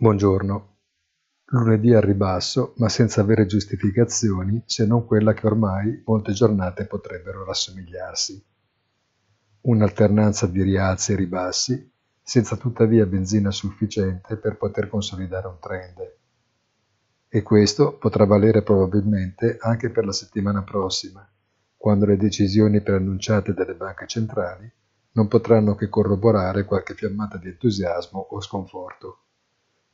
Buongiorno. Lunedì al ribasso, ma senza avere giustificazioni se non quella che ormai molte giornate potrebbero rassomigliarsi. Un'alternanza di rialzi e ribassi, senza tuttavia benzina sufficiente per poter consolidare un trend. E questo potrà valere probabilmente anche per la settimana prossima, quando le decisioni preannunciate dalle banche centrali non potranno che corroborare qualche fiammata di entusiasmo o sconforto.